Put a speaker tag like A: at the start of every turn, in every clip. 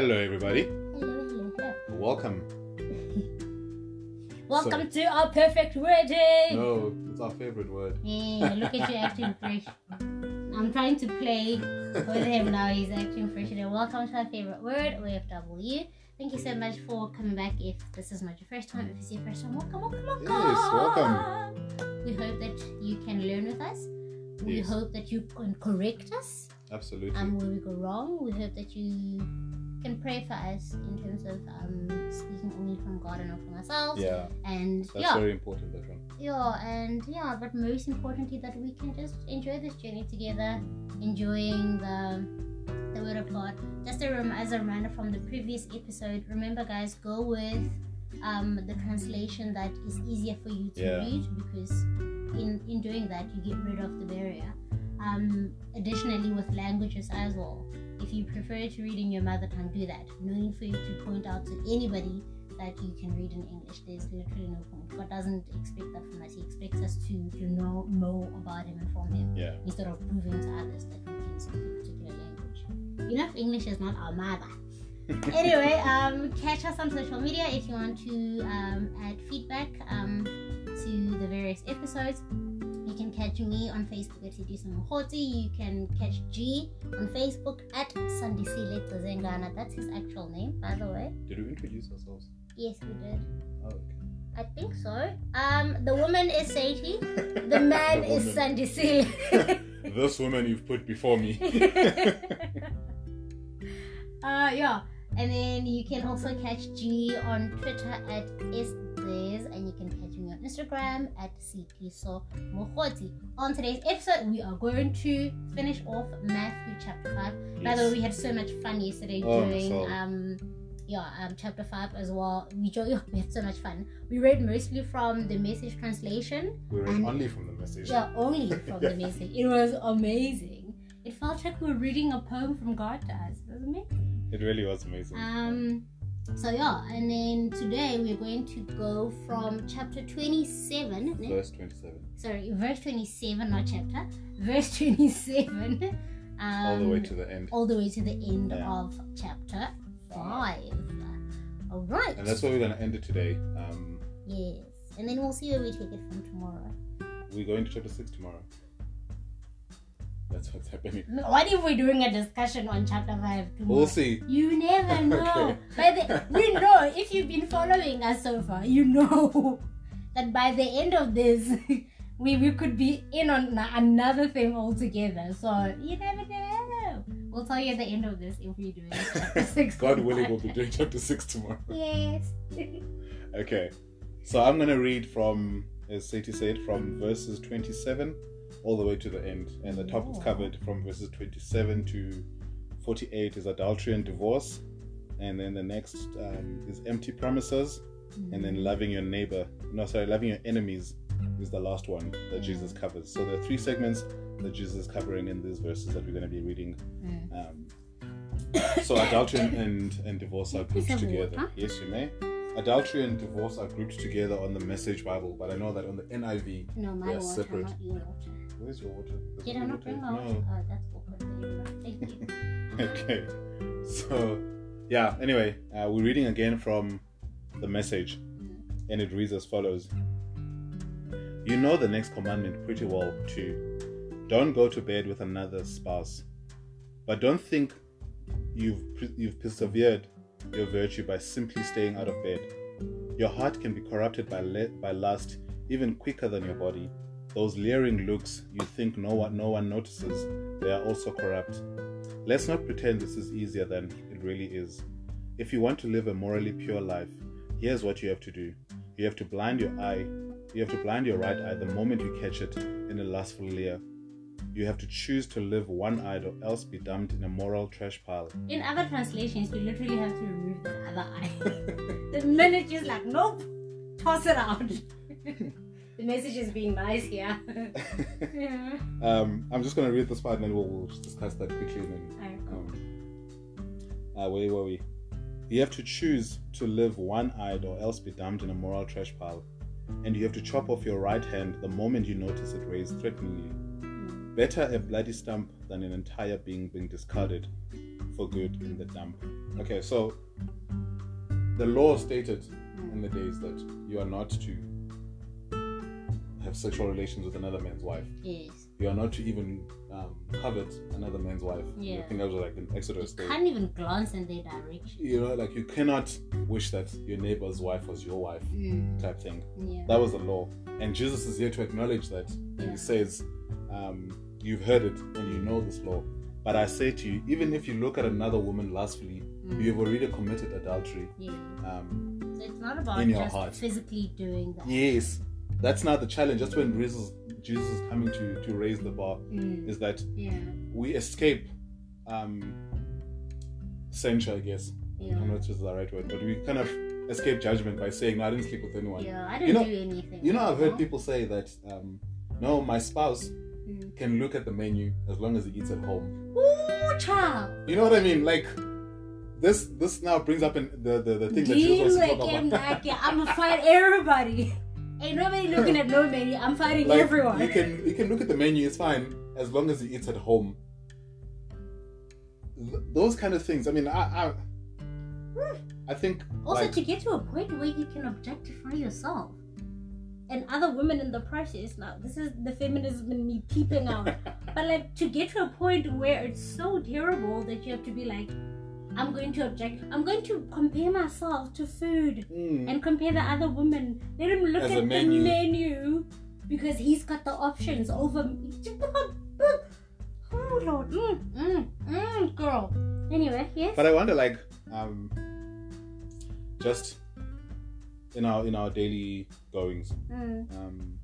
A: Hello, everybody.
B: Hello, hello, hello.
A: Welcome.
B: Welcome to our perfect wedding.
A: No, it's our favorite word.
B: Yeah, look at you acting fresh. I'm trying to play with him now. He's acting fresh. And welcome to our favorite word, OFW. Thank you so much for coming back. If this is not your first time, if it's your first time, welcome, welcome, welcome.
A: Yes, welcome.
B: We hope that you can learn with us. We
A: Yes.
B: hope that you can correct us
A: Absolutely.
B: um, where we go wrong. We hope that you can pray for us in terms of um, speaking only from God and not from ourselves.
A: yeah,
B: And
A: that's
B: yeah,
A: very important, that one.
B: yeah, and yeah, but most importantly, that we can just enjoy this journey together, enjoying the the word of God. Just a rem- as a reminder from the previous episode, remember, guys, go with um, the translation that is easier for you to
A: Yeah.
B: read because in in doing that, you get rid of the barrier. Um, additionally, with languages as well. If you prefer to read in your mother tongue, do that. No need for you to point out to anybody that you can read in English. There's literally no point. God doesn't expect that from us. He expects us to, to know more about Him and from Him
A: Yeah.
B: instead of proving to others that we can speak a particular language. Enough English is not our mother. anyway, um, catch us on social media if you want to um, add feedback um, to the various episodes. You can catch me on Facebook at Sedusa Mohoti. You can catch G on Facebook at Sandisile Zengana. That's his actual name, by the way.
A: Did we introduce ourselves?
B: Yes, we did.
A: Oh, okay.
B: I think so. Um, the woman is Sadie. The man is
A: woman.
B: Sandisile.
A: This woman you've put before me.
B: uh, yeah. And then you can also catch G on Twitter at SBlaze and you can catch me on Instagram at Sikiso Mohoti. On today's episode, we are going to finish off Matthew chapter 5. By the way, we had so much fun yesterday
A: Oh,
B: doing
A: so-
B: um yeah, um chapter 5 as well. We, jo- yeah, we had so much fun. We read mostly from the message translation.
A: We read only from the message.
B: Yeah, only from the message. It was amazing. It felt like we were reading a poem from God to us. It was amazing.
A: It really was amazing.
B: Um, so yeah, and then today we're going to go from chapter 27.
A: Verse 27.
B: Sorry, verse 27, not chapter. Verse 27. Um,
A: All the way to the end.
B: all the way to the end
A: Yeah.
B: of chapter 5. All right.
A: And that's where we're going to end it today. Um,
B: Yes. And then we'll see where we take it from tomorrow.
A: we're going to chapter 6 tomorrow. That's what's happening.
B: What if we're doing a discussion on chapter 5 tomorrow?
A: We'll see.
B: You never know.
A: Okay.
B: By the, we know if you've been following us so far, you know that by the end of this, we, we could be in on another thing altogether. So you never know. We'll tell you at the end of this if we're doing chapter six.
A: God willing, we'll be doing chapter 6 tomorrow.
B: Yes.
A: Okay, so I'm gonna read from, as Sadie said, from verses 27 all the way to the end, and the topics
B: Oh.
A: covered from verses 27 to 48 is adultery and divorce, and then the next um, is empty promises, and then loving your neighbor. No, sorry, loving your enemies is the last one that Jesus covers. So there are three segments that Jesus is covering in these verses that we're going to be reading. Um, so adultery and, and, and divorce are grouped together.
B: water.
A: Yes, you may. Adultery and divorce are grouped together on the Message Bible, but I know that on the NIV,
B: No, my
A: They are
B: water,
A: separate.
B: not your water.
A: where's your water? There's
B: Did I
A: no
B: not bring my water?
A: No.
B: Oh, that's awkward. Thank you.
A: okay. So, yeah. Anyway, uh, we're reading again from the Message, and it reads as follows. You know the next commandment pretty well too. Don't go to bed with another spouse, but don't think you've pre- you've persevered your virtue by simply staying out of bed. Your heart can be corrupted by le- by lust even quicker than your body. Those leering looks you think no one no one notices, they are also corrupt. Let's not pretend this is easier than it really is. If you want to live a morally pure life, here's what you have to do. You have to blind your eye. You have to blind your right eye the moment you catch it in a lustful leer. You have to choose to live one-eyed or else be dumped in a moral trash pile.
B: In other translations, you literally have to remove the other eye. the minute you're like, nope, toss it out. the message is being nice here. yeah.
A: um, I'm just gonna read this part and then we'll, we'll just discuss that quickly. And then, um, uh, where were we? You have to choose to live one-eyed or else be dumped in a moral trash pile. And you have to chop off your right hand the moment you notice it raised threateningly. Better a bloody stump than an entire being being discarded. For good in the dump. Okay, so the law stated in the days that you are not to have sexual relations with another man's wife.
B: Yes.
A: You are not to even um, covet another man's wife.
B: Yeah.
A: I think that was like in Exodus. Day.
B: Can't even glance in their direction.
A: You know, like you cannot wish that your neighbor's wife was your wife,
B: Mm.
A: type thing.
B: Yeah.
A: That was the law, and Jesus is here to acknowledge that.
B: Yeah.
A: he says, um, "You've heard it, and you know this law." But I say to you, even if you look at another woman lustfully,
B: Mm.
A: you have already committed adultery.
B: Yeah.
A: Um,
B: So it's not about
A: in your
B: just
A: heart.
B: physically doing that.
A: yes, that's not the challenge. That's when Jesus, Jesus is coming to to raise the bar.
B: Mm.
A: Is that
B: Yeah.
A: we escape um, censure, I guess. I
B: Yeah.
A: don't know if this is the right word, but we kind of escape judgment by saying, "No, I didn't sleep with anyone."
B: Yeah. I didn't
A: You know-
B: do anything.
A: You know, I've heard people say that, um, "No, my spouse
B: Mm.
A: can look at the menu as long as he eats at home."
B: Ooh, child.
A: You know what I mean? Like this. This now brings up in the the, the thing that wants
B: Deal
A: to about.
B: Yeah, I'm gonna fight everybody. Ain't nobody looking at no menu. I'm fighting
A: like
B: everyone.
A: you can you can look at the menu. It's fine as long as he eats at home. Th- those kind of things. I mean, I I, I think
B: Also,
A: like,
B: to get to a point where you can objectify yourself and other women in the process. Now, this is the feminism in me peeping out. but like to get to a point where it's so terrible that you have to be like, I'm going to object. I'm going to compare myself to food
A: mm,
B: and compare the other women. Let him look
A: As
B: at
A: menu.
B: the menu because he's got the options over me. Oh Lord, mm, mm, mm, girl. Anyway, yes.
A: But I wonder, like, um, just in our in our daily goings,
B: Mm,
A: um,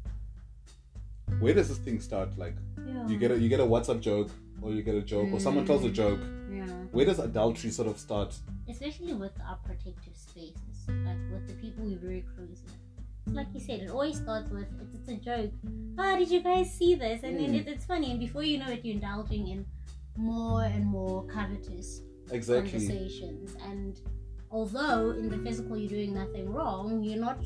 A: where does this thing start? Like,
B: yeah.
A: you get a you get a WhatsApp joke, or you get a joke, or someone tells a
B: Mm.
A: joke.
B: yeah.
A: Where does adultery sort of start?
B: especially with our protective spaces, like with the people we're very close with. Like you said, it always starts with it's, it's a joke. Ah, did you guys see this? And then
A: Mm.
B: it, it's funny, and before you know it, you're indulging in more and more covetous
A: Exactly.
B: conversations. And although in the physical you're doing nothing wrong, you're not.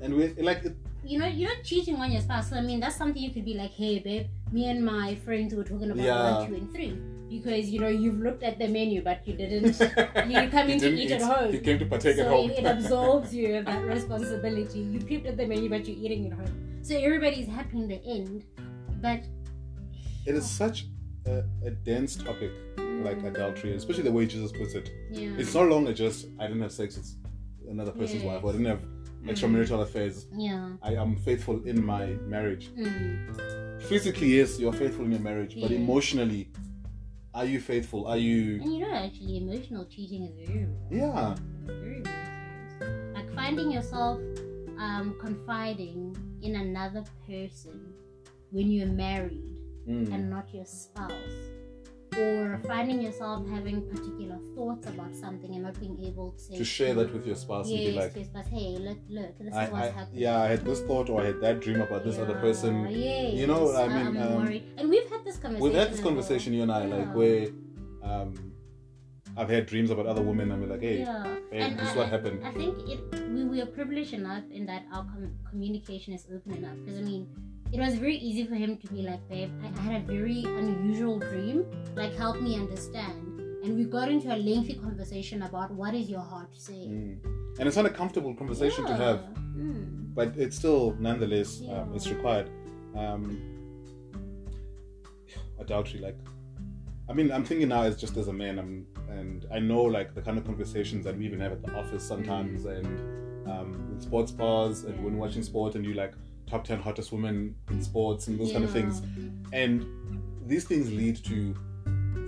A: And we like it,
B: You know, you're not cheating on your spouse. So I mean, that's something you could be like, "Hey, babe, me and my friends were talking about
A: Yeah.
B: one, two, and three because you know you've looked at the menu, but you didn't. you come in to
A: didn't
B: eat at home.
A: He came to partake at home.
B: it, it absolves you of that responsibility. You peeped at the menu, but you're eating at home. So everybody's happy in the end. But
A: it is such a, a dense topic, like adultery, especially the way Jesus puts it.
B: yeah,
A: It's no longer just I didn't have sex with another person's
B: Yes.
A: wife, or I didn't have
B: Mm.
A: extramarital affairs.
B: yeah.
A: I am faithful in my marriage.
B: Mm.
A: Physically, yes, you're faithful in your marriage, but emotionally, are you faithful? Are you?
B: And you know, actually, emotional cheating is very real.
A: Yeah.
B: Very, very serious. Like finding yourself um, confiding in another person when you're married
A: Mm.
B: and not your spouse. Or finding yourself having particular thoughts about something and not being able to
A: To share that with your spouse and
B: yes,
A: be like,
B: spouse, hey, look, look, this
A: I,
B: is what's
A: I,
B: happening.
A: yeah, I had this thought or I had that dream about this other person.
B: Yes,
A: You know what I mean?
B: I'm
A: Um,
B: worried. And we've had this conversation.
A: We've had this
B: well.
A: conversation, you and I, like where um, I've had dreams about other women, and we're like, hey,
B: Yeah. And
A: this is what happened.
B: I think it we, we are privileged enough in that our com- communication is open enough. Because I mean, it was very easy for him to be like, babe, I, had a very unusual dream. Like, help me understand. And we got into a lengthy conversation about what is your heart saying.
A: Mm. And it's not a comfortable conversation to have,
B: Mm.
A: but it's still nonetheless um, it's required. Um, adultery, like, I mean, I'm thinking now as just as a man, I'm, and I know like the kind of conversations that we even have at the office sometimes, and um, in sports bars, and when watching sport, and you like top ten hottest women in sports and those kind of things, and these things lead to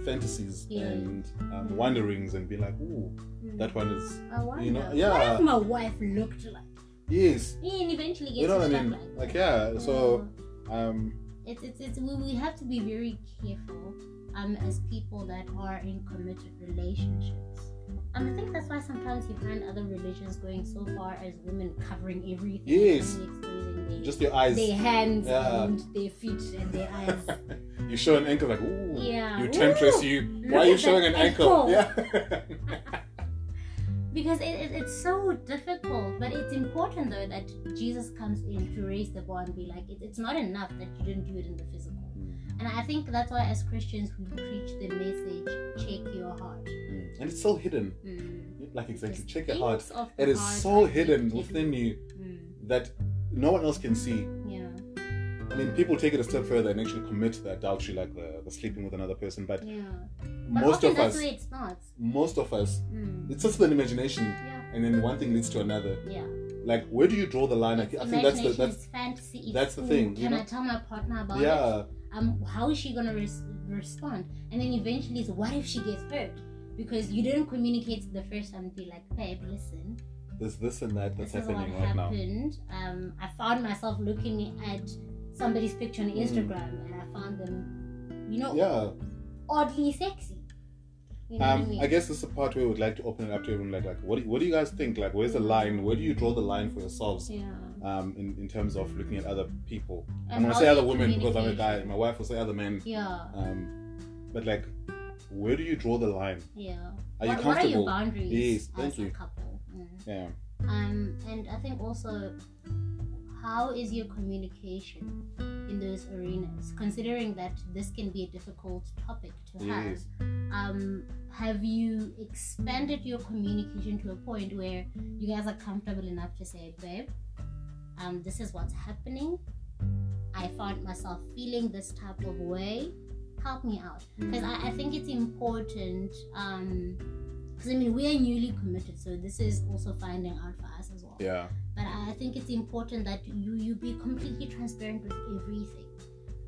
A: fantasies
B: Yeah.
A: and um, wonderings, and be like, ooh,
B: Mm.
A: that one is
B: I wonder.
A: you know, yeah.
B: What
A: yeah.
B: if my wife looked like?
A: yes,
B: And eventually gets
A: you know what I mean?
B: like,
A: Like,
B: that.
A: yeah, so um,
B: it's it's, it's we, we have to be very careful um as people that are in committed relationships. Um, I think that's why sometimes you find other religions going so far as women covering everything,
A: Yes.
B: their,
A: just your eyes.
B: their hands
A: Yeah.
B: and their feet and their eyes.
A: you show an ankle like, ooh,
B: Yeah.
A: you temptress, you. Why are you showing an ankle?
B: ankle.
A: Yeah.
B: because it, it, it's so difficult. But it's important though that Jesus comes in to raise the bar and be like, it, it's not enough that you didn't do it in the physical. And I think that's why, as Christians, we preach the message check your heart.
A: Mm. And it's so hidden.
B: Mm.
A: Like exactly.
B: Just
A: Check it out.
B: things of the
A: It is so hidden within you
B: Mm.
A: that no one else can see.
B: Yeah.
A: I mean, people take it a step further and actually commit the adultery, like the, the sleeping with another person. But
B: Yeah. But
A: most of us,
B: where it starts.
A: most of us,
B: Mm.
A: it's just an imagination,
B: Yeah.
A: and then one thing leads to another.
B: Yeah.
A: Like, where do you draw the line? I,
B: It's
A: I think that's the that's
B: fantasy. It's,
A: that's the
B: "Ooh,
A: thing, you
B: Can
A: know?
B: I tell my partner about it?
A: yeah,
B: Um, how is she gonna res- respond? And then eventually, it's what if she gets hurt? Because you didn't communicate the first time. Be like, babe, listen,
A: there's this and that that's
B: this is what
A: happening right now.
B: happened. Um, I found myself looking at somebody's picture on
A: Mm.
B: Instagram, and I found them, you know,
A: Yeah,
B: oddly sexy. You know what I
A: um,
B: mean?
A: I guess this is the part where we would like to open it up to everyone. Like, like, what do, what do you guys think? Like, where's the line? Where do you draw the line for yourselves?
B: yeah.
A: Um, in, in terms of looking at other people. I'm gonna say other women because I'm a guy. My wife will say other men.
B: Yeah.
A: Um, but like, where do you draw the line?
B: Yeah.
A: Are you
B: what, what are
A: comfortable?
B: your boundaries
A: Yes,
B: as
A: thank
B: a
A: you.
B: couple? Mm.
A: Yeah.
B: Um, and I think also, how is your communication in those arenas? Considering that this can be a difficult topic to have, um, have you expanded your communication to a point where you guys are comfortable enough to say, babe, um, this is what's happening. I found myself feeling this type of way. Help me out. Because I, I think it's important um because i mean we are newly committed so this is also finding out for us as well.
A: Yeah.
B: but i I think it's important that you you be completely transparent with everything.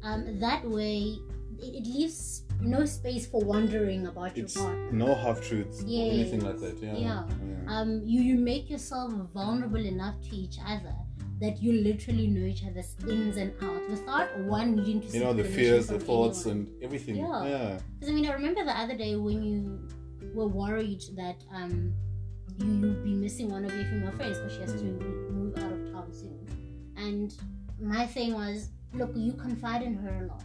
B: Um, that way it, leaves no space for wondering about
A: It's
B: your partner
A: no half truths or anything like that. Yeah.
B: Yeah. um, you you make yourself vulnerable enough to each other that you literally know each other's ins and outs without one needing to
A: You know the fears, the thoughts,
B: anyone.
A: and everything.
B: Yeah.
A: Yeah.
B: Because I mean, I remember the other day when you were worried that um you you'd be missing one of your female friends because she has to move out of town soon. And my thing was, look, you confide in her a lot,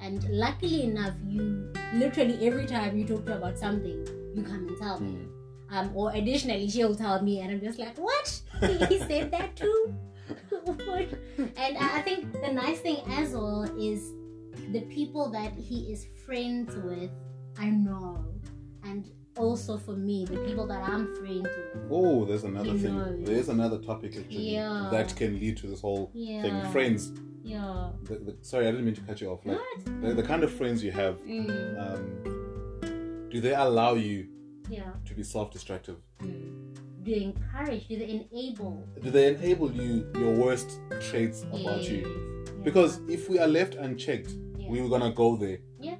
B: and luckily enough, you literally every time you talk to her about something, you come and tell me.
A: Mm.
B: Um, or additionally, she'll tell me, and I'm just like, what? he said that too. And I I think the nice thing as well is the people that he is friends with, I know, and also for me, the people that I'm friends with.
A: Oh, there's another
B: He
A: thing.
B: knows.
A: There's another topic actually
B: Yeah.
A: that can lead to this whole
B: Yeah.
A: thing. Friends.
B: Yeah.
A: The, the, sorry, I didn't mean to cut you off. Like
B: What?
A: the, the kind of friends you have,
B: Mm,
A: um, do they allow you
B: yeah.
A: to be self-destructive?
B: Mm. Do they encourage? Do they enable?
A: Do they enable you your worst traits about you? Because if we are left unchecked, we were gonna go there.
B: Yeah.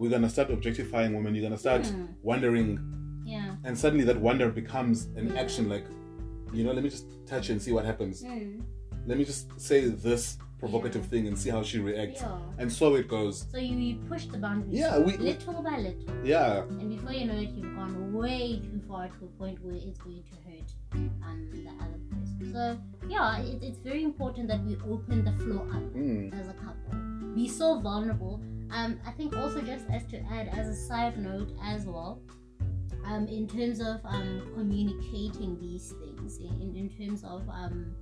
A: We're gonna start objectifying women. You're gonna start
B: Mm.
A: wondering,
B: Yeah.
A: and suddenly that wonder becomes an
B: Yeah.
A: action. Like, you know, let me just touch and see what happens.
B: Mm.
A: Let me just say this provocative
B: Yeah.
A: thing and see how she reacts.
B: Yeah.
A: And so it goes.
B: So you, you push the boundaries.
A: Yeah, we-
B: little by little.
A: Yeah,
B: And before you know it, you've gone way too far to a point where it's going to hurt um, the other person. So, yeah, it, it's very important that we open the floor up
A: mm.
B: as a couple. Be so vulnerable. Um, I think also just as to add as a side note as well, um, in terms of um, communicating these things, in, in terms of um,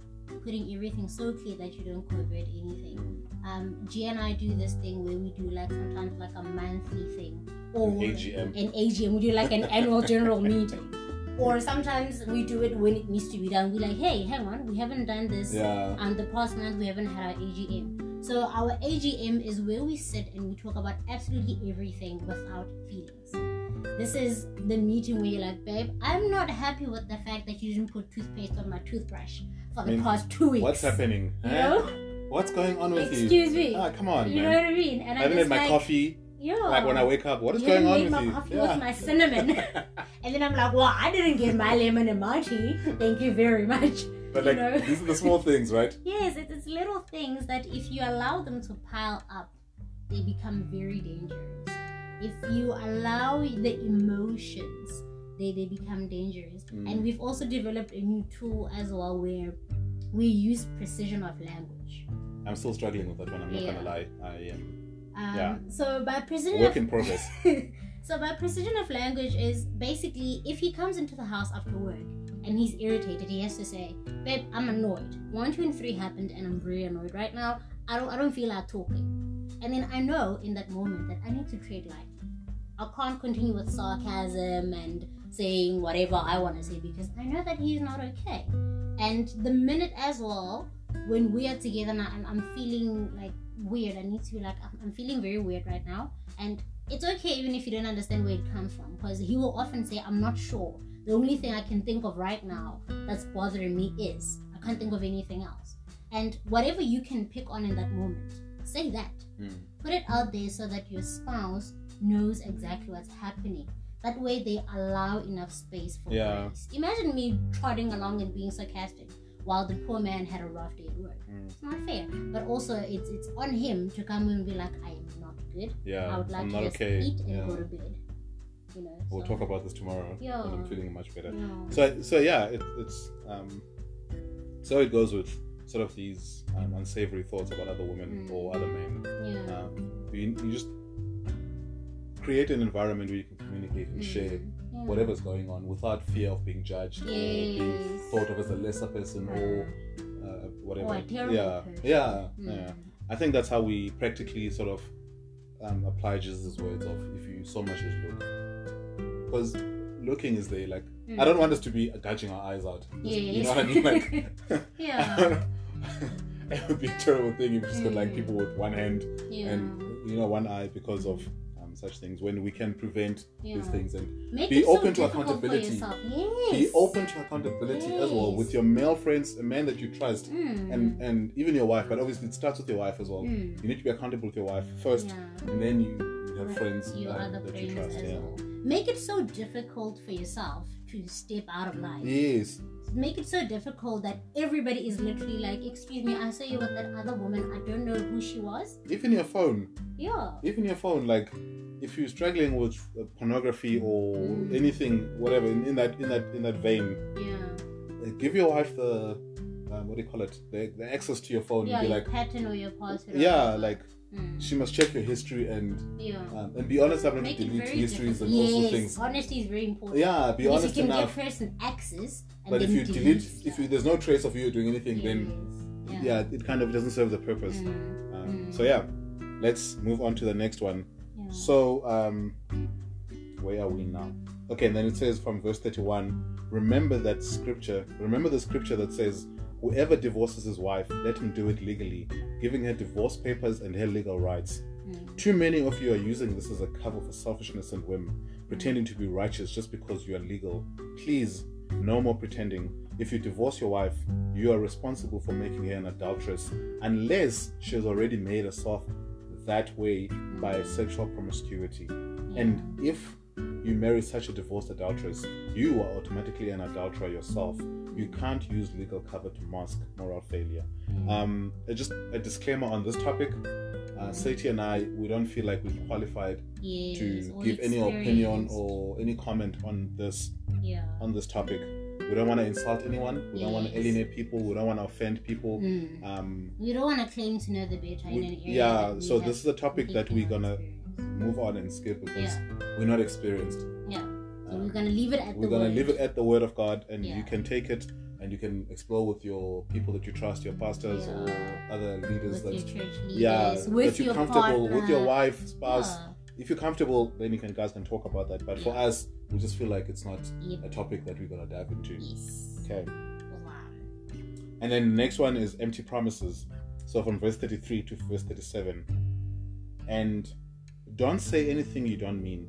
B: putting everything so clear that you don't covert anything. Um, G and I do this thing where we do like sometimes like a monthly thing or
A: An AGM.
B: an AGM. We do like an annual general meeting. Or sometimes we do it when it needs to be done. We're like, hey, hang on, we haven't done this
A: Yeah.
B: and the past month we haven't had our AGM. So our AGM is where we sit and we talk about absolutely everything without feelings. This is the meeting where you're like, babe, I'm not happy with the fact that you didn't put toothpaste on my toothbrush for the
A: I mean,
B: past two weeks.
A: What's happening?
B: You
A: huh?
B: know?
A: What's going on with you?
B: Excuse me.
A: Ah, come on,
B: you know what I mean? And
A: I
B: I'm
A: haven't had my
B: like,
A: coffee.
B: yeah.
A: Like when I wake up, what is
B: you
A: going on with
B: my
A: you?
B: coffee with my cinnamon. and then I'm like, well, I didn't get my lemon and my tea. Thank you very much.
A: But like
B: know.
A: these are the small things, right?
B: Yes, it's little things that if you allow them to pile up, they become very dangerous. If you allow the emotions, they, they become dangerous.
A: Mm.
B: And we've also developed a new tool as well where we use precision of language.
A: I'm still struggling with that one. I'm not
B: Yeah.
A: gonna lie. I am
B: Um,
A: Yeah.
B: So by precision
A: work
B: of
A: in progress.
B: so by precision of language is basically if he comes into the house after work and he's irritated, he has to say, "Babe, I'm annoyed. One, two, and three happened, and I'm very annoyed right now. I don't, I don't feel like talking." And then I know in that moment that I need to tread lightly. I can't continue with sarcasm and saying whatever I want to say because I know that he's not okay. And the minute as well, when we are together and I'm, feeling like weird, I need to be like, I'm feeling very weird right now. And it's okay even if you don't understand where it comes from because he will often say, I'm not sure. The only thing I can think of right now that's bothering me is I can't think of anything else. And whatever you can pick on in that moment, say that.
A: Mm.
B: Put it out there so that your spouse knows exactly what's happening. That way, they allow enough space for
A: Yeah.
B: grace. Imagine me trotting along and being sarcastic while the poor man had a rough day at work.
A: Mm.
B: It's not fair. But also, it's it's on him to come and be like, I am not good.
A: Yeah,
B: I would like
A: I'm
B: to just
A: okay.
B: eat and
A: Yeah.
B: go to bed. You know.
A: We'll
B: so-
A: talk about this tomorrow.
B: Yeah.
A: But I'm feeling much better.
B: Yeah.
A: So, so yeah, it, it's um, so it goes with sort of these um, unsavory thoughts about other women
B: Mm.
A: or other men.
B: Yeah.
A: Um, you, you just create an environment where you can communicate and share
B: Mm. Yeah.
A: whatever's going on without fear of being judged or being thought of as a lesser person or uh, whatever.
B: Or
A: yeah,
B: person.
A: yeah,
B: Mm.
A: yeah. I think that's how we practically sort of um, apply Jesus' words of if you so much as look, because looking is there. Like
B: Mm.
A: I don't want us to be gouging our eyes out.
B: Yes.
A: You know what I mean? Like
B: yeah.
A: it would be a terrible thing if you just got like
B: Mm.
A: people with one hand
B: Yeah.
A: and you know one eye because of um, such things. When we can prevent
B: yeah.
A: these things and
B: Make
A: Be
B: it so
A: open to accountability.
B: Yes.
A: be open to accountability as well with your male friends, a man that you trust,
B: Mm.
A: and and even your wife. But obviously, it starts with your wife as well.
B: Mm.
A: You need to be accountable with your wife first,
B: Yeah.
A: and then you have friends
B: your
A: uh,
B: other
A: that
B: friends
A: you trust.
B: as
A: Yeah.
B: well. Make it so difficult for yourself to step out of line.
A: Yes.
B: Make it so difficult that everybody is literally like, "Excuse me, I saw you with that other woman. I don't know who she was."
A: Even your phone.
B: Yeah.
A: Even your phone. Like, if you're struggling with uh, pornography or
B: Mm.
A: anything, whatever in, in that in that in that vein,
B: Yeah.
A: uh, give your wife the um, what do you call it? The, the access to your phone.
B: Yeah.
A: and be
B: Your
A: like,
B: pattern or your password. or
A: yeah,
B: whatever.
A: like
B: Mm.
A: she must check your history and
B: Yeah.
A: um, and be honest to
B: Make it
A: delete histories and
B: difficult.
A: also things.
B: honesty is very important.
A: Yeah, be
B: because
A: honest
B: you can
A: enough.
B: give person access, and
A: But if you delete,
B: stuff.
A: if you, there's no trace of you doing anything, then
B: Yes.
A: yeah, it kind of doesn't serve the purpose.
B: Mm.
A: Um,
B: Mm.
A: So yeah, let's move on to the next one.
B: Yeah.
A: So um, where are we now? Okay, and then it says from verse 31 Remember that scripture, remember the scripture that says, Whoever divorces his wife, let him do it legally, giving her divorce papers and her legal rights.
B: Mm.
A: Too many of you are using this as a cover for selfishness and whim, pretending to be righteous just because you are legal. Please, no more pretending. If you divorce your wife, you are responsible for making her an adulteress, unless she has already made herself that way by sexual promiscuity. And if you marry such a divorced adulteress, you are automatically an adulterer yourself. You can't use legal cover to mask moral failure. Um, uh, just a disclaimer on this topic. Uh, Sati and I, we don't feel like we're qualified
B: Yes,
A: to give any opinion or any comment on this
B: yeah.
A: on this topic. We don't want to insult anyone. We don't want to alienate people. We don't want to offend people.
B: Mm.
A: Um,
B: We don't want to claim to know the better in an area.
A: yeah, so this is a topic that we're gonna
B: experience.
A: move on and skip because
B: Yeah,
A: we're not experienced.
B: Yeah. So we're gonna leave it at
A: we're
B: the
A: gonna
B: word.
A: leave it at the word of God, and you can take it and you can explore with your people that you trust, your pastors or other leaders.
B: with your
A: That
B: church leaders,
A: yeah,
B: with
A: that you're
B: your
A: comfortable
B: partner.
A: with your wife, spouse.
B: Yeah.
A: If you're comfortable, then you can guys can talk about that. But for us, we just feel like it's not
B: Yep.
A: a topic that we're gonna dive into.
B: Yes.
A: Okay.
B: Wow.
A: And then the next one is empty promises. So from verse 33 to verse 37. And don't say anything you don't mean.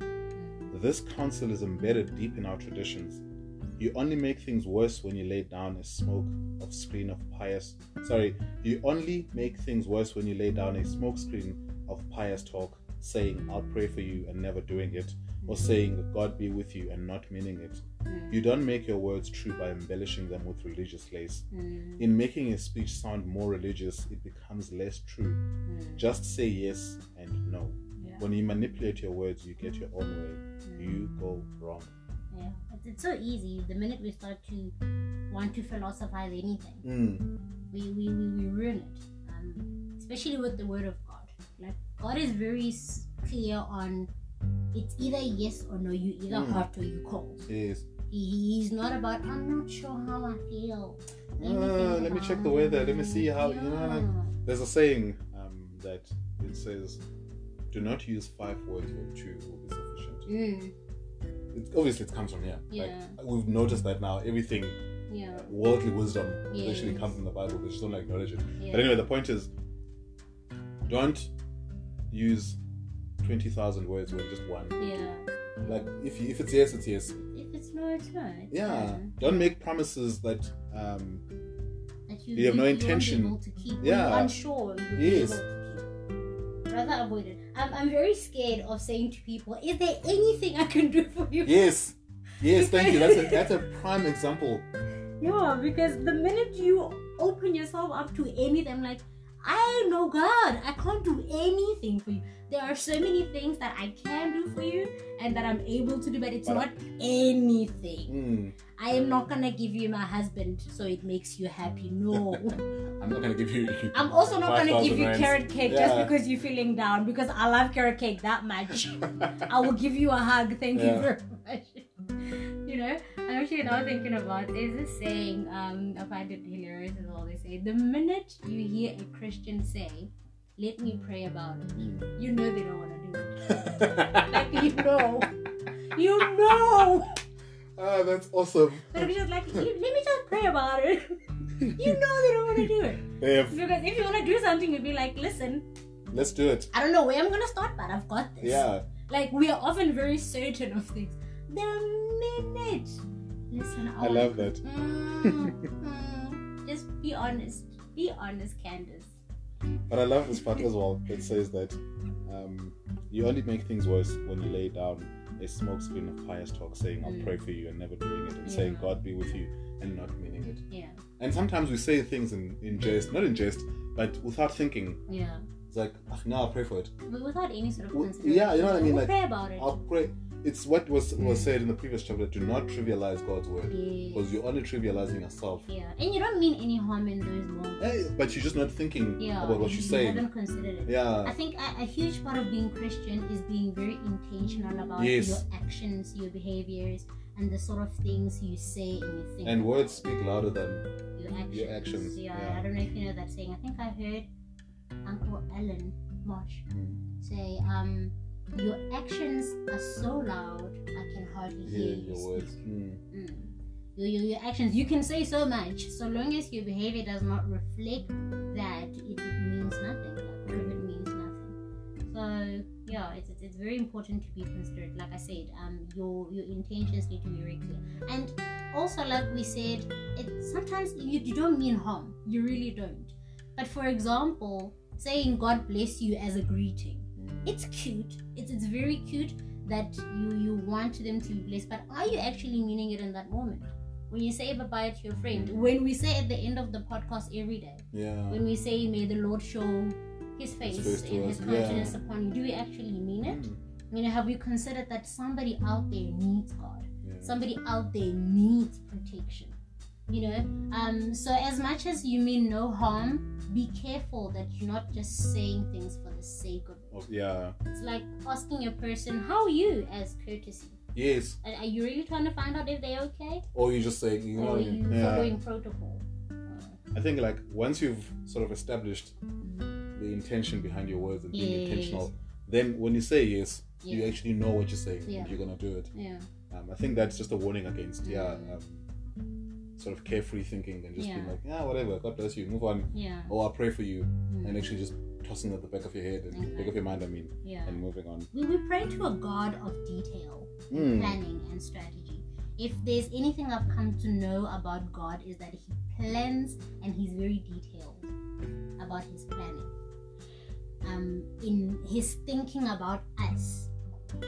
A: This counsel is embedded deep in our traditions. You only make things worse when you lay down a smoke of screen of pious. Sorry, you only make things worse when you lay down a smoke screen of pious talk, saying, I'll pray for you and never doing it, or saying, God be with you and not meaning it.
B: Mm.
A: You don't make your words true by embellishing them with religious lace.
B: Mm.
A: In making a speech sound more religious, it becomes less true.
B: Mm.
A: Just say yes and no.
B: Yeah.
A: When you manipulate your words, you get your own way.
B: Mm.
A: You go wrong.
B: Yeah. It's, it's so easy. The minute we start to want to philosophize anything,
A: Mm.
B: we, we, we, we ruin it. Um, especially with the word of God. Like God is very clear on it's either yes or no. You either
A: Mm.
B: hot or you cold.
A: Yes.
B: He, he's not about I'm not sure how I feel.
A: Uh, let me check the weather. Let me see how- you know. There's a saying um, that it says, "Do not use five words or two will be sufficient."
B: Mm,
A: It, obviously, it comes from here.
B: Yeah.
A: Like we've noticed that now. Everything
B: yeah.
A: worldly wisdom actually comes from the Bible. We just don't acknowledge it.
B: Yeah.
A: But anyway, the point is, don't use twenty thousand words when just one.
B: Yeah.
A: Like if you, if it's yes, it's yes.
B: If it's no, it's no. It's
A: Yeah.
B: no.
A: Don't make promises that um,
B: That you,
A: You have no intention.
B: to keep.
A: Yeah.
B: Unsure.
A: Yes.
B: Rather avoid it. I'm, I'm very scared of saying to people, "Is there anything I can do for you?"
A: yes, yes. Thank you. That's a that's a prime example.
B: Yeah, because the minute you open yourself up to anything, I'm like, I know God, I can't do anything for you. There are so many things that I can do for you and that I'm able to do, but it's
A: But-
B: not anything.
A: Mm.
B: I am not gonna give you my husband so it makes you happy. No.
A: I'm not gonna give you.
B: I'm also not gonna give you
A: rands.
B: carrot cake just because you're feeling down because I love carrot cake that much. I will give you a hug. Thank you very much. you know, I'm actually now thinking about there's this saying, um, I find it hilarious as well. They say, the minute you hear a Christian say, let me pray about it,
A: Mm.
B: you know they don't want to do it. Like, you know. You know.
A: ah, that's awesome.
B: They're just like, let me just pray about it. you know they don't want to do it.
A: They have-
B: Because if you want to do something, you'd be like, listen,
A: let's do it.
B: I don't know where I'm going to start, but I've got this.
A: Yeah.
B: Like we are often very certain of things. The minute, listen,
A: I love that.
B: Mm, mm, just be honest. Be honest, Candace.
A: But I love this part as well It says that um, you only make things worse when you lay down a smokescreen of pious talk saying, I'll
B: Mm.
A: pray for you and never doing it, and
B: Yeah.
A: saying, God be with you and not meaning it.
B: Yeah,
A: And sometimes we say things in, in jest, not in jest, but without thinking.
B: yeah.
A: It's like, ah, no, I'll pray for it.
B: But without any sort of consideration.
A: yeah, you know what I mean,
B: We'll
A: like,
B: pray about it.
A: I'll pray. It's what was, was
B: Mm.
A: said in the previous chapter do not trivialize God's word
B: Yeah.
A: because you're only trivializing yourself.
B: yeah, and you don't mean any harm in those moments.
A: Hey, but you're just not thinking
B: Yeah,
A: about what
B: you,
A: you're
B: you
A: saying.
B: haven't considered it.
A: yeah I
B: think a, a huge part of being Christian is being very intentional about
A: Yes.
B: your actions, your behaviors, and the sort of things you say and you think.
A: And words speak louder than
B: your actions.
A: Your actions,
B: Yeah,
A: yeah.
B: I don't know if you know that saying. I think I heard Uncle Alan Marsh
A: Mm.
B: say, um, your actions are so loud I can hardly hear
A: hear your words. Mm.
B: Mm. Your, your, your actions, you can say so much, so long as your behavior does not reflect that, it, it means nothing. Like, it means nothing? So yeah, it's, it's, it's very important to be considerate. Like I said, um, your your intentions need to be very clear. And also, like we said, it sometimes you, you don't mean harm. You really don't. But for example, saying God bless you as a greeting, it's cute. It's it's very cute that you you want them to be blessed. But are you actually meaning it in that moment? When you say bye bye to your friend, when we say at the end of the podcast every day,
A: Yeah.
B: when we say may the Lord show his face,
A: face
B: and his countenance
A: yeah.
B: upon you, do we actually mean it?
A: Mm.
B: You know, have you considered that somebody out there needs God?
A: Yeah.
B: Somebody out there needs protection. You know, um, so as much as you mean no harm, be careful that you're not just saying things for the sake of
A: Oh, yeah.
B: It's like asking a person, "How are you?" as courtesy.
A: Yes.
B: Are are you really trying to find out if they're okay,
A: Or you just say, you know,
B: or you
A: yeah.
B: following protocol?
A: I think like once you've sort of established the intention behind your words and being
B: Yes.
A: intentional, then when you say yes, you actually know what you're saying
B: Yeah.
A: and you're gonna do it.
B: yeah,
A: Um, I think that's just a warning against yeah,
B: Mm.
A: um, sort of carefree thinking and just being like, yeah, whatever, God bless you, move on,
B: yeah,
A: or I'll pray for you,
B: Mm.
A: and actually just tossing at the back of your head and back of your mind. I mean,
B: yeah.
A: and moving on.
B: We, we pray to a God of detail,
A: Mm.
B: planning, and strategy. If there's anything I've come to know about God is that He plans and He's very detailed about His planning. Um, in His thinking about us,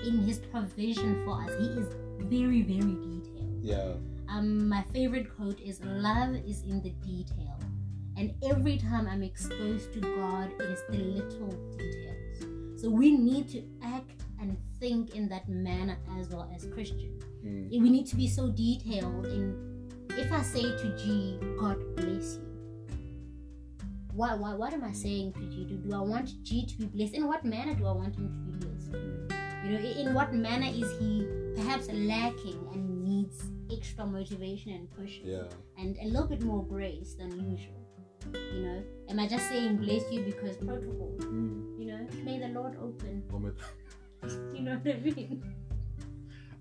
B: in His provision for us, He is very, very detailed.
A: Yeah.
B: Um, my favorite quote is love is in the detail. And every time I'm exposed to God, it is the little details. So we need to act and think in that manner as well as Christians.
A: Mm.
B: We need to be so detailed in if I say to G, God bless you. Why, why, what am I saying to G? Do, do I want G to be blessed? In what manner do I want him to be blessed? You know, in what manner is he perhaps lacking and needs extra motivation and push
A: Yeah.
B: and a little bit more grace than usual? You know, am I just saying bless you because protocol?
A: Mm.
B: You know, may the Lord open. You know what I mean?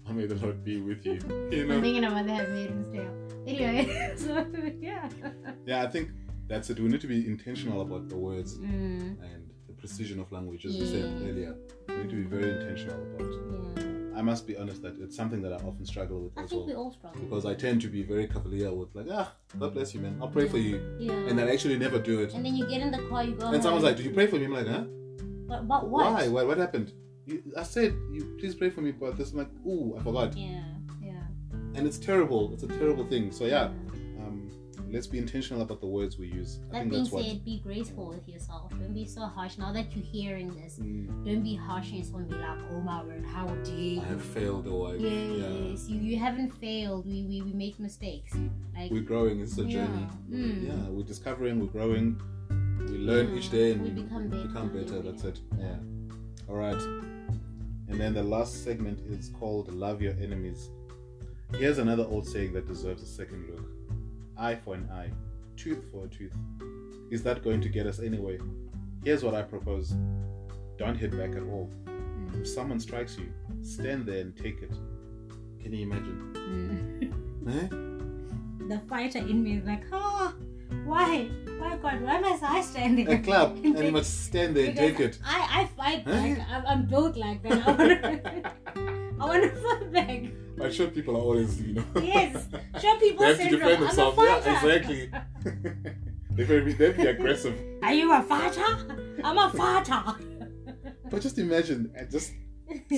A: or may the Lord be with you. You
B: I'm
A: know?
B: thinking about the Handmaid's Tale. Anyway, so yeah.
A: Yeah, I think that's it. We need to be intentional about the words
B: Mm,
A: and the precision of language, as we said earlier. We need to be very intentional about.
B: yeah.
A: I must be honest that it's something that I often struggle with
B: I
A: as
B: think we all struggle.
A: Because I tend to be very cavalier with like, ah, God bless you, man. I'll pray for you,
B: Yeah.
A: and I actually never do it.
B: And then you get in the car, you go.
A: And someone's like, "Did you pray for me?" I'm like, "Huh?
B: But, but what?
A: Why? What, what happened?" You, I said, "You please pray for me," but this, I'm like, "Ooh, I forgot."
B: Yeah, yeah.
A: And it's terrible. It's a terrible thing. So yeah, um, let's be intentional about the words we use. I
B: That
A: think
B: being
A: that's what.
B: said, be graceful with yourself. Don't be so harsh. Now that you're hearing this,
A: Mm,
B: don't be harsh on yourself and be like, oh my word, how dare you?
A: I have failed, or I, yeah.
B: Yes, you, you haven't failed. We, we, we make mistakes. Like,
A: We're growing. It's a
B: Yeah.
A: journey.
B: Mm.
A: Yeah, we're discovering. We're growing. We learn
B: Yeah.
A: each day, and
B: We
A: we
B: become better.
A: become better.
B: Yeah.
A: That's it. Yeah. All right. And then the last segment is called "Love Your Enemies." Here's another old saying that deserves a second look: "Eye for an eye, tooth for a tooth." Is that going to get us anyway? Here's what I propose: Don't hit back at all.
B: Mm.
A: If someone strikes you, stand there and take it. Can you imagine?
B: Mm.
A: Eh?
B: the fighter in me is like, oh, why? Why, God, why must I stand there?
A: A clap, and you must stand there and take it.
B: I, I fight
A: Huh?
B: like I'm, I'm built like that. I I wanna fight back.
A: I'm sure people are always, you know.
B: Yes. Show people
A: they have to
B: syndrome.
A: defend
B: I'm a
A: themselves. Yeah, exactly. they better be, they be aggressive.
B: Are you a fighter? I'm a fighter.
A: But just imagine, just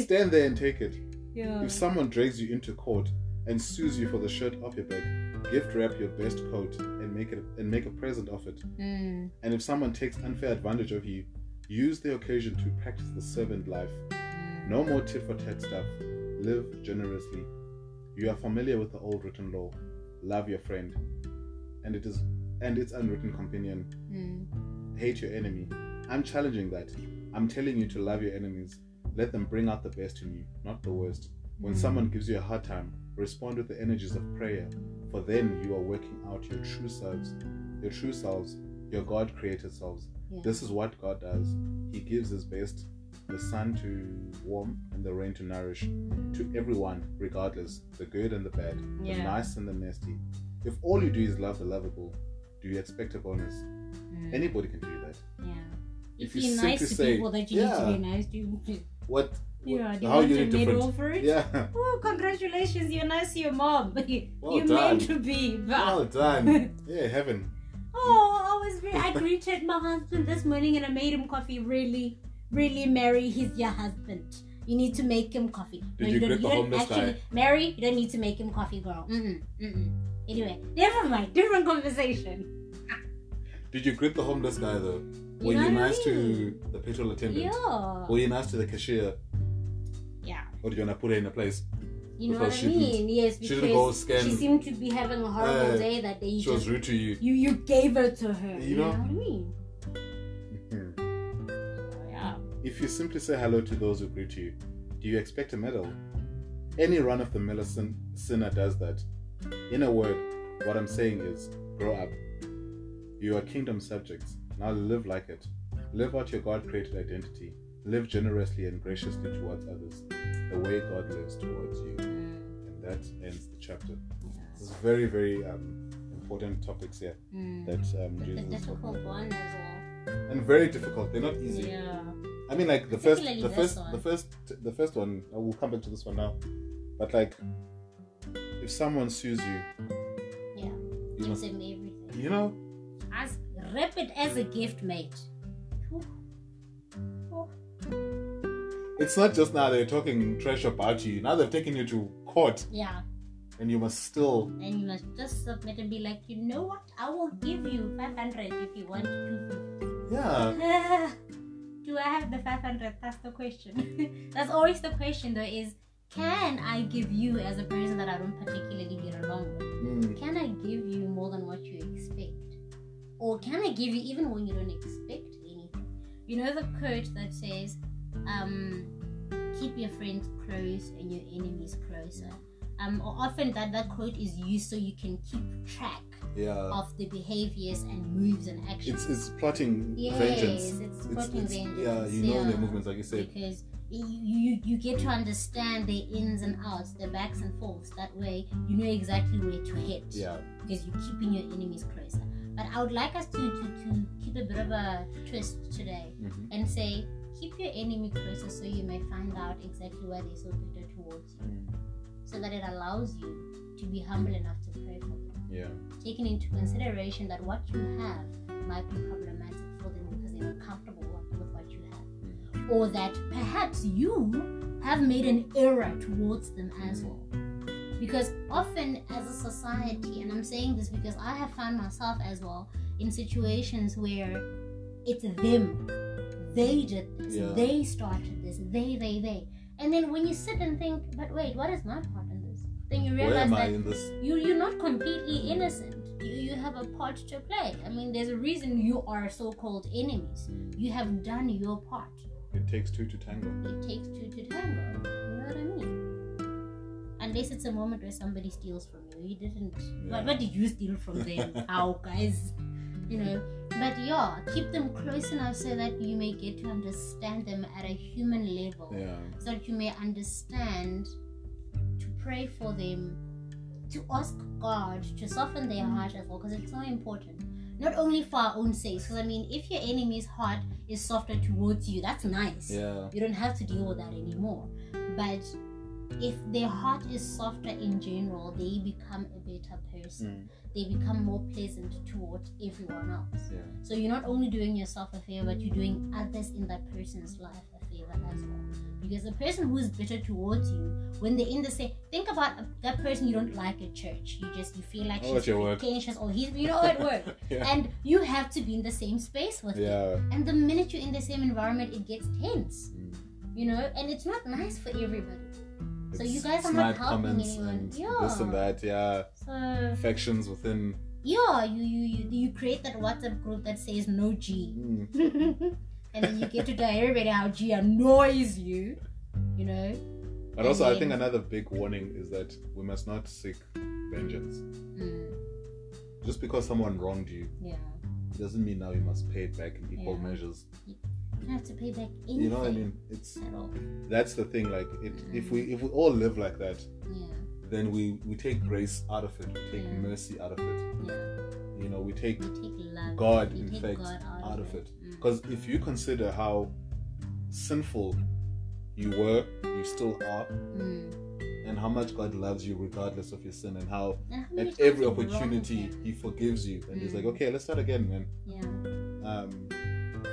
A: stand there and take it.
B: yeah.
A: If someone drags you into court and sues you for the shirt off your back, gift wrap your best coat and make it and make a present of it.
B: Mm,
A: And if someone takes unfair advantage of you, use the occasion to practice the servant life. No more tit for tat stuff. Live generously. You are familiar with the old written law. Love your friend. And it is and its unwritten companion.
B: mm,
A: Hate your enemy. I'm challenging that. I'm telling you to love your enemies. Let them bring out the best in you, not the worst. When
B: mm.
A: someone gives you a hard time, respond with the energies of prayer, for then you are working out your true selves, your true selves, your God created selves.
B: Yeah.
A: This is what God does. He gives His best, the sun to warm and the rain to nourish, to everyone, regardless, the good and the bad, the nice and the nasty. If all you do is love the lovable, do you expect a bonus?
B: Mm,
A: Anybody can do that.
B: yeah.
A: if
B: If,
A: you
B: you're
A: simply
B: nice to
A: say,
B: people that you need to be nice to,
A: What?
B: yeah,
A: what
B: do you
A: how
B: want
A: you
B: a
A: different?
B: medal for it?
A: Yeah.
B: Oh, congratulations! You're nice to your mom.
A: Well
B: you're
A: done.
B: meant to be.
A: Well done. Yeah, heaven.
B: Oh, I was very. I greeted my husband this morning and I made him coffee. Really, really, Mary, he's your husband. You need to make him coffee.
A: Did
B: No,
A: you
B: don't-
A: greet the
B: don't actually,
A: guy?
B: Mary, you don't need to make him coffee, girl. Mm-mm, mm-mm. Anyway, never mind. Different conversation.
A: Did you greet the homeless guy though?
B: You
A: Were
B: know
A: you
B: what I
A: nice
B: mean?
A: to the petrol attendant?
B: Yeah.
A: Were you nice to the cashier?
B: Yeah.
A: Or did you want to put her in a place?
B: You know what I mean? Yes,
A: she didn't go
B: because
A: scan-
B: she seemed to be having a horrible
A: Uh,
B: day that day. You
A: She was rude to you.
B: you you gave her to her.
A: You
B: You,
A: know?
B: know? what I mean?
A: If you simply say hello to those who greet you, do you expect a medal? Any run of the mill sin- sinner does that. In a word, what I'm saying is grow up. You are kingdom subjects. Now live like it. Live out your God created identity. Live generously and graciously towards others, the way God lives towards you. And that ends the chapter. is very, very um, important topics here
B: Mm.
A: that um, Jesus is talking
B: difficult one as well.
A: And very difficult. They're not easy.
B: Yeah.
A: I mean, like the first, the first,
B: one.
A: the first, the first one. I will come back to this one now. But like, if someone sues you,
B: Yeah.
A: you must,
B: everything.
A: you know,
B: As rep it as a gift, mate.
A: it's not just now they're talking trash about you. Now they've taken you to court,
B: Yeah.
A: and you must still.
B: And you must just submit and be like, you know what? I will give you 500 if you want to.
A: Yeah,
B: Do I have the 500? That's the question. That's always the question, though, is can I give you as a person that I don't particularly get along with?
A: Mm,
B: Can I give you more than what you expect? Or can I give you even when you don't expect anything? You know the quote that says, um, keep your friends close and your enemies closer. Um, or often that, that quote is used so you can keep track
A: yeah.
B: of the behaviors and moves and actions.
A: It's it's plotting
B: yes,
A: vengeance.
B: it's plotting
A: it's
B: vengeance.
A: yeah, you know their movements, like you said.
B: Because you, you you get to understand their ins and outs, their backs and forths. That way, you know exactly where to hit
A: Yeah.
B: because you're keeping your enemies closer. But I would like us to to, to keep a bit of a twist today
A: hmm
B: and say keep your enemy closer so you may find out exactly why they're so bitter towards you, so that it allows you to be humble enough to pray for them
A: Yeah.
B: taking into consideration that what you have might be problematic for them because they're not comfortable with what you have, mm. or that perhaps you have made an error towards them as mm. well. Because often, as a society, and I'm saying this because I have found myself as well in situations where it's them, they did this,
A: Yeah.
B: they started this, they, they, they. And then when you sit and think, but wait, what is my part in? Then you
A: Where
B: realize
A: am
B: that
A: I in this?
B: you you're not completely innocent. You you have a part to play. I mean, there's a reason you are so-called enemies. You have done your part.
A: It takes two to tango.
B: It takes two to tango. You know what I mean? Unless it's a moment where somebody steals from you. You didn't.
A: Yeah.
B: What, what did you steal from them? How, guys? You know. But yeah, keep them close enough so that you may get to understand them at a human level
A: Yeah.
B: so that you may understand pray for them, to ask God to soften their heart as well, because it's so important. Not only for our own sakes, because I mean, if your enemy's heart is softer towards you, that's nice.
A: Yeah.
B: You don't have to deal with that anymore. But if their heart is softer in general, they become a better person.
A: Mm.
B: They become more pleasant towards everyone else.
A: Yeah.
B: So you're not only doing yourself a favor, but you're doing others in that person's life a favor as well. Because the person who is bitter towards you, when they're in the same, think about that person you don't like at church. You just you feel like
A: Oh,
B: she's
A: at your work.
B: pretentious or he's you know at work,
A: Yeah.
B: and you have to be in the same space with them.
A: Yeah.
B: And the minute you're in the same environment, it gets tense.
A: Mm.
B: You know, and it's not nice for everybody. So you guys are not helping anyone. Yeah.
A: this and that. Yeah.
B: So
A: Factions within.
B: yeah, you you you, you create that WhatsApp group that says no G.
A: Mm.
B: and then you get to tell everybody how G annoys you, you know.
A: But also, I think another big warning is that we must not seek vengeance.
B: Mm,
A: Just because someone wronged you
B: yeah,
A: doesn't mean now you must pay it back in equal
B: Yeah.
A: measures.
B: you don't have to pay back anything
A: You know what I mean? It's that's the thing. Like, it, if
B: Mm.
A: we if we all live like that,
B: Yeah,
A: then we we take grace out of it. We take
B: Yeah.
A: mercy out of it.
B: yeah.
A: You know, we take
B: take love.
A: God,
B: you
A: in fact,
B: God out,
A: out of it.
B: Mm,
A: Because if you consider how sinful you were, you still are,
B: mm.
A: and how much God loves you regardless of your sin, and how at every opportunity? He forgives you, and He's
B: Mm.
A: like, okay, let's start again, man.
B: Yeah,
A: Um,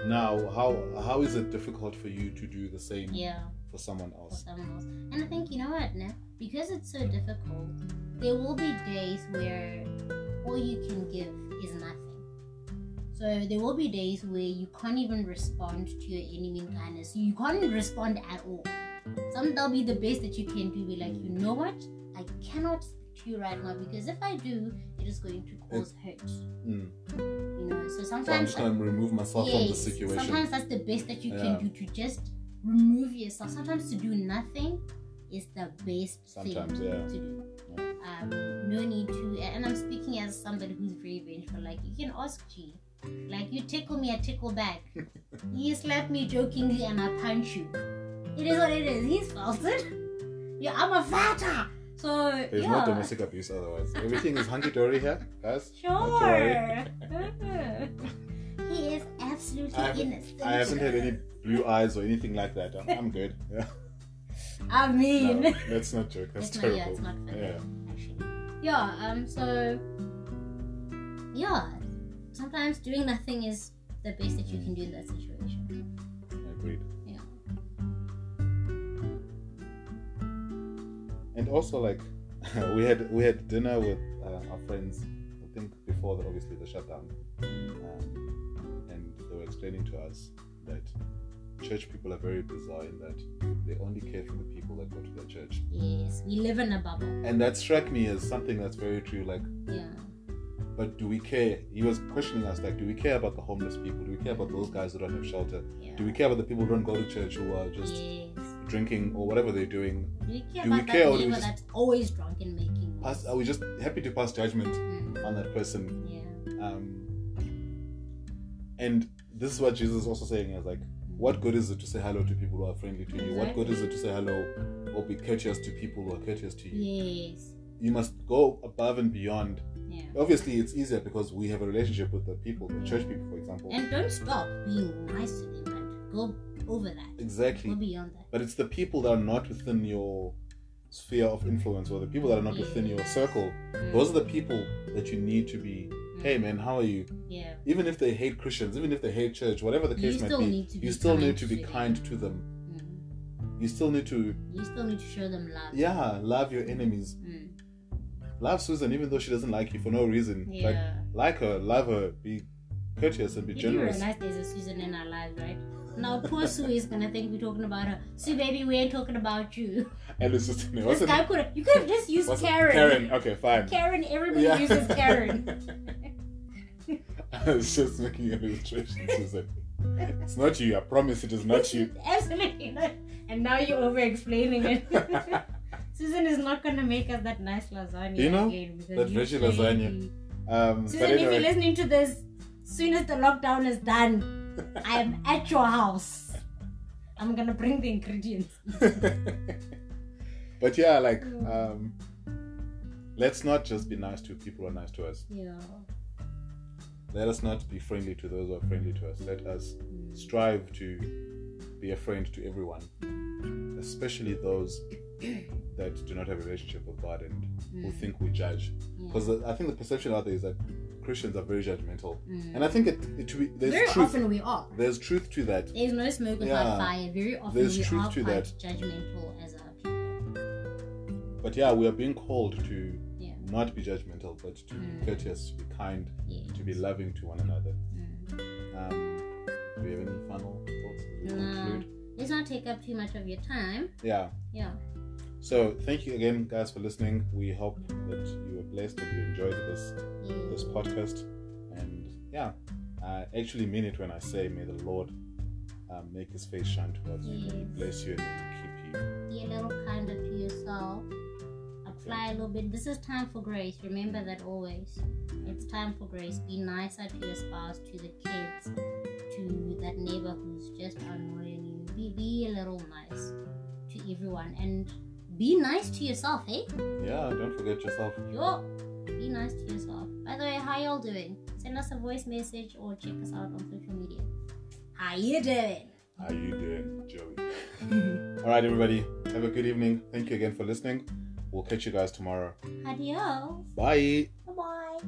A: now, how how is it difficult for you to do the same
B: yeah.
A: for someone else.
B: for someone else. And I think you know what, Nef? Because it's so difficult, there will be days where all you can give is nothing. So there will be days where you can't even respond to your enemy in kindness. You can't respond at all. Some that'll be the best that you can do. Be like, you know what? I cannot speak to you right now because if I do, it is going to cause hurt.
A: Mm.
B: You know. So
A: So I'm
B: sometimes
A: just gonna remove myself from the
B: Yes,
A: situation.
B: Sometimes that's the best that you
A: Yeah.
B: can do to just remove yourself. Sometimes to do nothing is the best
A: Sometimes,
B: thing
A: yeah.
B: to do. Um, no need to, and I'm speaking as somebody who's very vengeful. Like you can ask G, like you tickle me, I tickle back. you slap me jokingly, and I punch you. It is what it is. He's felt. Yeah, I'm a fighter. So
A: There's
B: yeah.
A: no domestic abuse otherwise. Everything is hunky dory here, guys. Not to worry.
B: Sure. he is absolutely
A: I
B: innocent.
A: I haven't had any blue eyes or anything like that. I'm, I'm good. Yeah.
B: I mean,
A: No, let's not joke. That's
B: it's not,
A: terrible.
B: yeah, it's not
A: Yeah.
B: Yeah, um, so, yeah, sometimes doing nothing is the best that you can do in that situation.
A: Agreed.
B: Yeah.
A: And also, like, we had we had dinner with uh, our friends. I think before the, obviously the shutdown, um, and they were explaining to us that church people are very bizarre in that they only care for the people that go to their church,
B: Yes, we live in a bubble.
A: and that struck me as something that's very true. Like,
B: Yeah.
A: but do we care? He was questioning us, like, do we care about the homeless people? Do we care about those guys who don't have shelter?
B: Yeah.
A: Do we care about the people who don't go to church who are just
B: Yes.
A: drinking or whatever they're doing?
B: Do we care
A: Do we
B: about
A: care or do we just-
B: that's always drunk and making
A: Pass, are we just happy to pass judgment
B: Mm,
A: on that person
B: Yeah.
A: um, and this is what Jesus is also saying is like What good is it to say hello to people who are friendly to you? What good is it to say hello or be courteous to people who are courteous to you?
B: Yes.
A: You must go above and beyond.
B: Yeah.
A: Obviously, it's easier because we have a relationship with the people, the church people, for example.
B: And don't stop being nice to them, but go over that.
A: Exactly.
B: Go beyond that.
A: But it's the people that are not within your sphere of influence or the people that are not within your circle.
B: Mm.
A: Those are the people that you need to be. Hey man, how are you?
B: Yeah.
A: Even if they hate Christians, even if they hate church, whatever the case might be, you still need to be
B: to them.
A: kind to them.
B: Mm.
A: You still need to,
B: You still need to show them love.
A: yeah, love your enemies.
B: Mm.
A: Love Susan, even though she doesn't like you for no reason. Like,
B: Yeah.
A: like her, love her, be courteous and be
B: You
A: generous.
B: realize there's a Susan in our lives, right? Now poor Sue is gonna think we're talking about her. Sue, baby, we ain't talking about you.
A: And it's just,
B: This guy could you could have just used
A: what's it?
B: Karen.
A: Karen. Okay, fine.
B: Karen, everybody
A: Yeah.
B: uses Karen.
A: I was just making an illustration, Susan. It's not you. I promise it is not you.
B: Absolutely not. And now you're over explaining it. Susan is not gonna make us that nice lasagna
A: You know, that veggie lasagna. Um,
B: Susan,
A: but
B: if you're listening to this, soon as the lockdown is done, I am at your house. I'm gonna bring the ingredients.
A: but yeah, like, um, let's not just be nice to people who are nice to us.
B: Yeah.
A: Let us not be friendly to those who are friendly to us. Let us strive to be a friend to everyone, especially those that do not have a relationship with God and who think we judge.
B: Yeah.
A: Because I think the perception out there is that Christians are very judgmental,
B: Mm.
A: and I think it, it be, there's
B: Very
A: truth.
B: often we are.
A: There's truth to that.
B: There's no smoke without
A: Yeah.
B: fire. Very often
A: There's
B: we
A: truth
B: are
A: to
B: quite
A: that.
B: judgmental as a people.
A: But yeah, we are being called to
B: Yeah.
A: Not be judgmental, but to
B: Mm.
A: be courteous, to be kind,
B: Yeah.
A: to be loving to one another.
B: Mm.
A: Um, do you have any final thoughts as we
B: No.
A: conclude?
B: Let's not take up too much of your time.
A: Yeah.
B: Yeah.
A: So thank you again, guys, for listening. We hope that you were blessed and you enjoyed this this podcast. And yeah, I actually mean it when I say, may the Lord um, make His face shine towards you,
B: Yes.
A: bless you, and keep you.
B: Be a little kinder to yourself. Apply a little bit. This is time for grace. Remember that always. It's time for grace. Be nicer to your spouse, to the kids, to that neighbor who's just annoying you. Be, be a little nice to everyone. And be nice to yourself, eh?
A: Yeah, don't forget yourself.
B: Sure. Be nice to yourself. By the way, how y'all doing? Send us a voice message or check us out on social media. How you doing?
A: How you doing, Joey? All right, everybody. Have a good evening. Thank you again for listening. We'll catch you guys tomorrow.
B: Adios. Bye.
A: Bye bye.